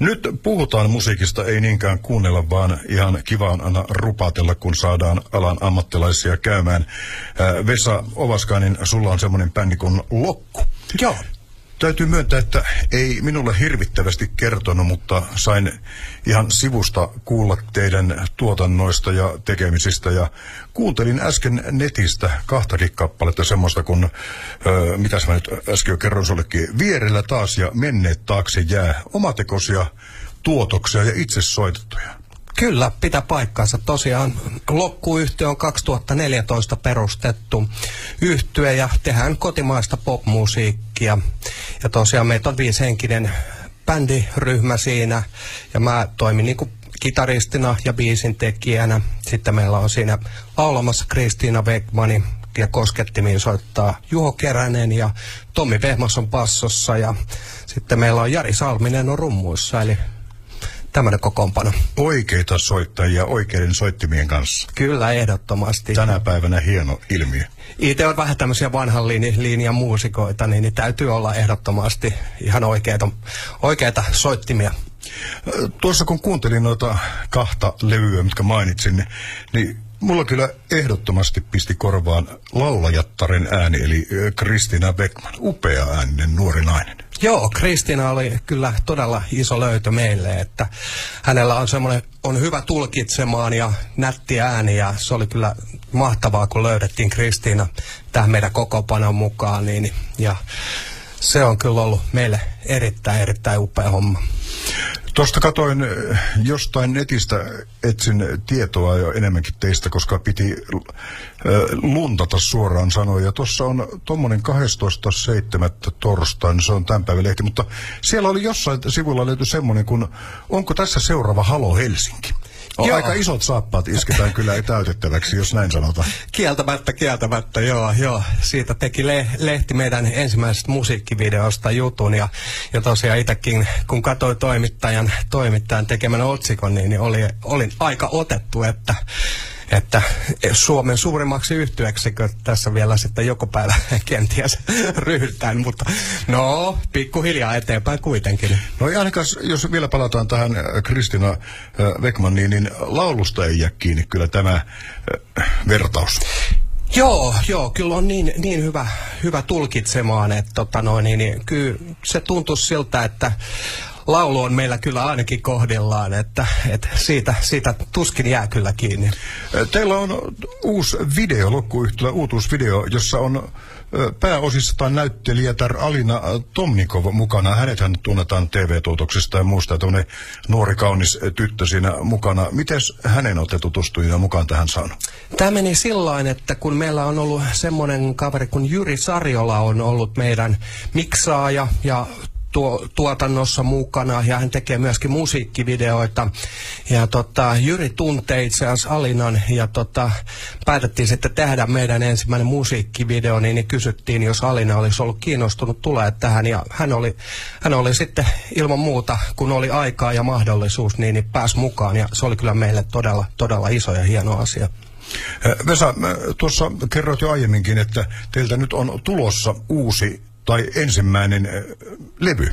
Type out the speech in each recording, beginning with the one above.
Nyt puhutaan musiikista, ei niinkään kuunnella, vaan ihan kivaan aina rupatella, kun saadaan alan ammattilaisia käymään. Ää, Vesa Ovaskainen, sulla on semmoinen bändi kuin Lokku. Joo. Täytyy myöntää, että ei minulle hirvittävästi kertonut, mutta sain ihan sivusta kuulla teidän tuotannoista ja tekemisistä. Ja kuuntelin äsken netistä kahtakin kappaletta semmoista kuin, öö, mitäs mä nyt äsken kerron sullekin, Vierellä taas ja Menneet taakse jää. Omatekoisia tuotoksia ja itse soitettuja. Kyllä, pitää paikkansa. Tosiaan Lokkuyhtiö on 2014 perustettu yhtye ja tehdään kotimaista popmusiikkia. Ja tosiaan meitä on viishenkinen bändiryhmä siinä ja mä toimin niin kitaristina ja biisin tekijänä. Sitten meillä on siinä laulamassa Kristiina Wegmani ja koskettimiin soittaa Juho Keränen ja Tommi Vehmas on passossa ja sitten meillä on Jari Salminen on rummuissa eli tämmöinen kokoonpano. Oikeita soittajia oikeiden soittimien kanssa. Kyllä, ehdottomasti. Tänä päivänä hieno ilmiö. Itse on vähän tämmöisiä vanhan linjan muusikoita, niin, niin täytyy olla ehdottomasti ihan oikeita, oikeita soittimia. Tuossa kun kuuntelin noita kahta levyä, mitkä mainitsin, niin mulla kyllä ehdottomasti pisti korvaan laulajattaren ääni, eli Kristina Beckman. Upea ääninen nuori nainen. Joo, Kristina oli kyllä todella iso löytö meille, että hänellä on semmoinen, on hyvä tulkitsemaan ja nätti ääni ja se oli kyllä mahtavaa, kun löydettiin Kristiina tähän meidän kokopanon mukaan, niin, ja se on kyllä ollut meille erittäin, erittäin upea homma. Tuosta katoin eh, jostain netistä, etsin tietoa jo enemmänkin teistä, koska piti eh, luntata suoraan sanoa. Ja tuossa on tuommoinen 12.7. torstain, se on tämän päivän lehti, mutta siellä oli jossain sivulla löyty semmoinen, kun onko tässä seuraava Halo Helsinki? On aika isot saappaat isketään kyllä täytettäväksi, jos näin sanotaan. Kieltämättä, kieltämättä, joo, joo. Siitä teki le- lehti meidän ensimmäisestä musiikkivideosta jutun ja, ja tosiaan itsekin, kun katsoin toimittajan, toimittajan tekemän otsikon, niin, niin oli, olin aika otettu, että että Suomen suurimmaksi yhtyeksikö tässä vielä sitten joko päivä kenties ryhdytään, mutta no, pikkuhiljaa eteenpäin kuitenkin. No ainakaan, jos vielä palataan tähän äh, Kristina äh, Wegmaniin, niin laulusta ei jää kiinni kyllä tämä äh, vertaus. Joo, joo, kyllä on niin, niin hyvä, hyvä tulkitsemaan, että tota noin, niin, niin, kyllä se tuntuu siltä, että laulu on meillä kyllä ainakin kohdillaan, että, että siitä, siitä tuskin jää kyllä kiinni. Teillä on uusi video, lokkuyhtylä uutuusvideo, jossa on pääosissa tai näyttelijätär Alina Tomnikov mukana. Hänethän tunnetaan TV-tuotoksesta ja muusta, tuonne nuori kaunis tyttö siinä mukana. Miten hänen olette tutustuneet mukaan tähän saanut? Tämä meni sillä että kun meillä on ollut semmoinen kaveri kuin Jyri Sarjola on ollut meidän miksaaja ja tuo, tuotannossa mukana ja hän tekee myöskin musiikkivideoita. Ja tota, Jyri tuntee itse asiassa Alinan ja tota, päätettiin sitten tehdä meidän ensimmäinen musiikkivideo, niin, niin kysyttiin, jos Alina olisi ollut kiinnostunut tulee tähän ja hän oli, hän oli sitten ilman muuta, kun oli aikaa ja mahdollisuus, niin, niin pääsi mukaan ja se oli kyllä meille todella, todella iso ja hieno asia. Vesa, tuossa kerroit jo aiemminkin, että teiltä nyt on tulossa uusi tai ensimmäinen äh, levy.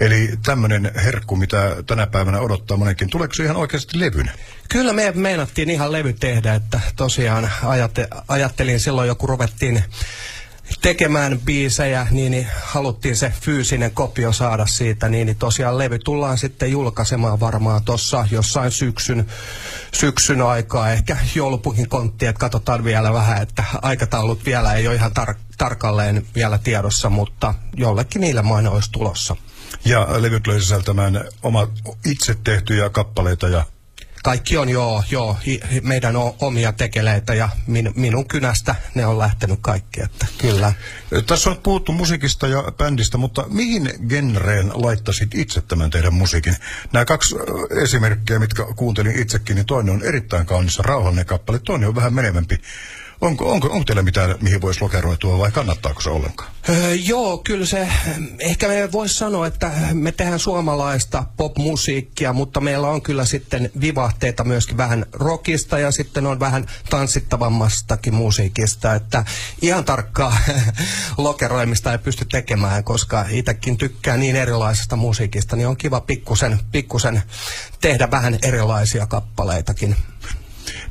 Eli tämmöinen herkku, mitä tänä päivänä odottaa monenkin. Tuleeko se ihan oikeasti levyn? Kyllä me meinattiin ihan levy tehdä, että tosiaan ajatte, ajattelin silloin jo kun ruvettiin tekemään biisejä, niin, niin haluttiin se fyysinen kopio saada siitä, niin, niin tosiaan levy tullaan sitten julkaisemaan varmaan tuossa jossain syksyn, syksyn aikaa, ehkä joulupukin kontti, että katsotaan vielä vähän, että aikataulut vielä ei ole ihan tar- tarkalleen vielä tiedossa, mutta jollekin niille maina olisi tulossa. Ja levyt tulee sisältämään oma itse tehtyjä kappaleita ja kaikki on joo, joo, meidän omia tekeleitä ja min, minun kynästä ne on lähtenyt kaikki, että kyllä. Tässä on puhuttu musiikista ja bändistä, mutta mihin genreen laittasit itse tämän teidän musiikin? Nämä kaksi esimerkkiä, mitkä kuuntelin itsekin, niin toinen on erittäin kaunis rauhallinen kappale, toinen on vähän menevämpi. Onko, onko, onko teillä mitään, mihin voisi lokeroitua vai kannattaako se ollenkaan? Öö, joo, kyllä se, ehkä me voisi sanoa, että me tehdään suomalaista popmusiikkia, mutta meillä on kyllä sitten vivahteita myöskin vähän rockista ja sitten on vähän tanssittavammastakin musiikista, että ihan tarkkaa lokeroimista ei pysty tekemään, koska itsekin tykkää niin erilaisesta musiikista, niin on kiva pikkusen, pikkusen tehdä vähän erilaisia kappaleitakin.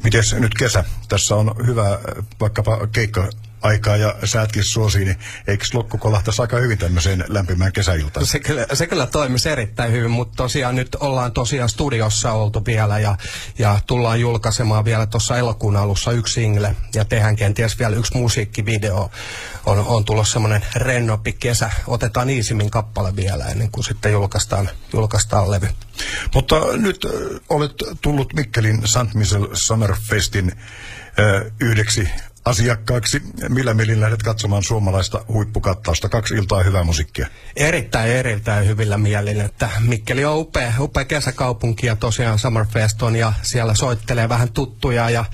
Miten nyt kesä? Tässä on hyvä vaikkapa keikka aikaa ja säätkin suosii, niin eikö lokku kolahtaisi aika hyvin tämmöiseen lämpimään kesäiltaan? Se kyllä, se kyllä toimisi erittäin hyvin, mutta tosiaan nyt ollaan tosiaan studiossa oltu vielä ja, ja tullaan julkaisemaan vielä tuossa elokuun alussa yksi single ja tehdään kenties vielä yksi musiikkivideo. On, on tullut semmoinen rennopi kesä. Otetaan Iisimin kappale vielä ennen kuin sitten julkaistaan, julkaistaan levy. Mutta nyt olet tullut Mikkelin St. Michel Summerfestin yhdeksi asiakkaaksi. Millä mielin lähdet katsomaan suomalaista huippukattausta? Kaksi iltaa hyvää musiikkia. Erittäin, erittäin hyvillä mielin, että Mikkeli on upea, upea kesäkaupunki ja tosiaan Summerfest on ja siellä soittelee vähän tuttuja ja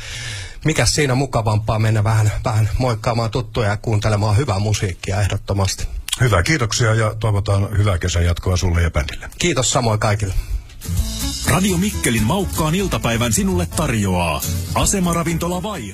mikä siinä mukavampaa mennä vähän, vähän moikkaamaan tuttuja ja kuuntelemaan hyvää musiikkia ehdottomasti. Hyvä, kiitoksia ja toivotaan hyvää kesän jatkoa sulle ja bändille. Kiitos samoin kaikille. Radio Mikkelin maukkaan iltapäivän sinulle tarjoaa Asemaravintola Vaiha.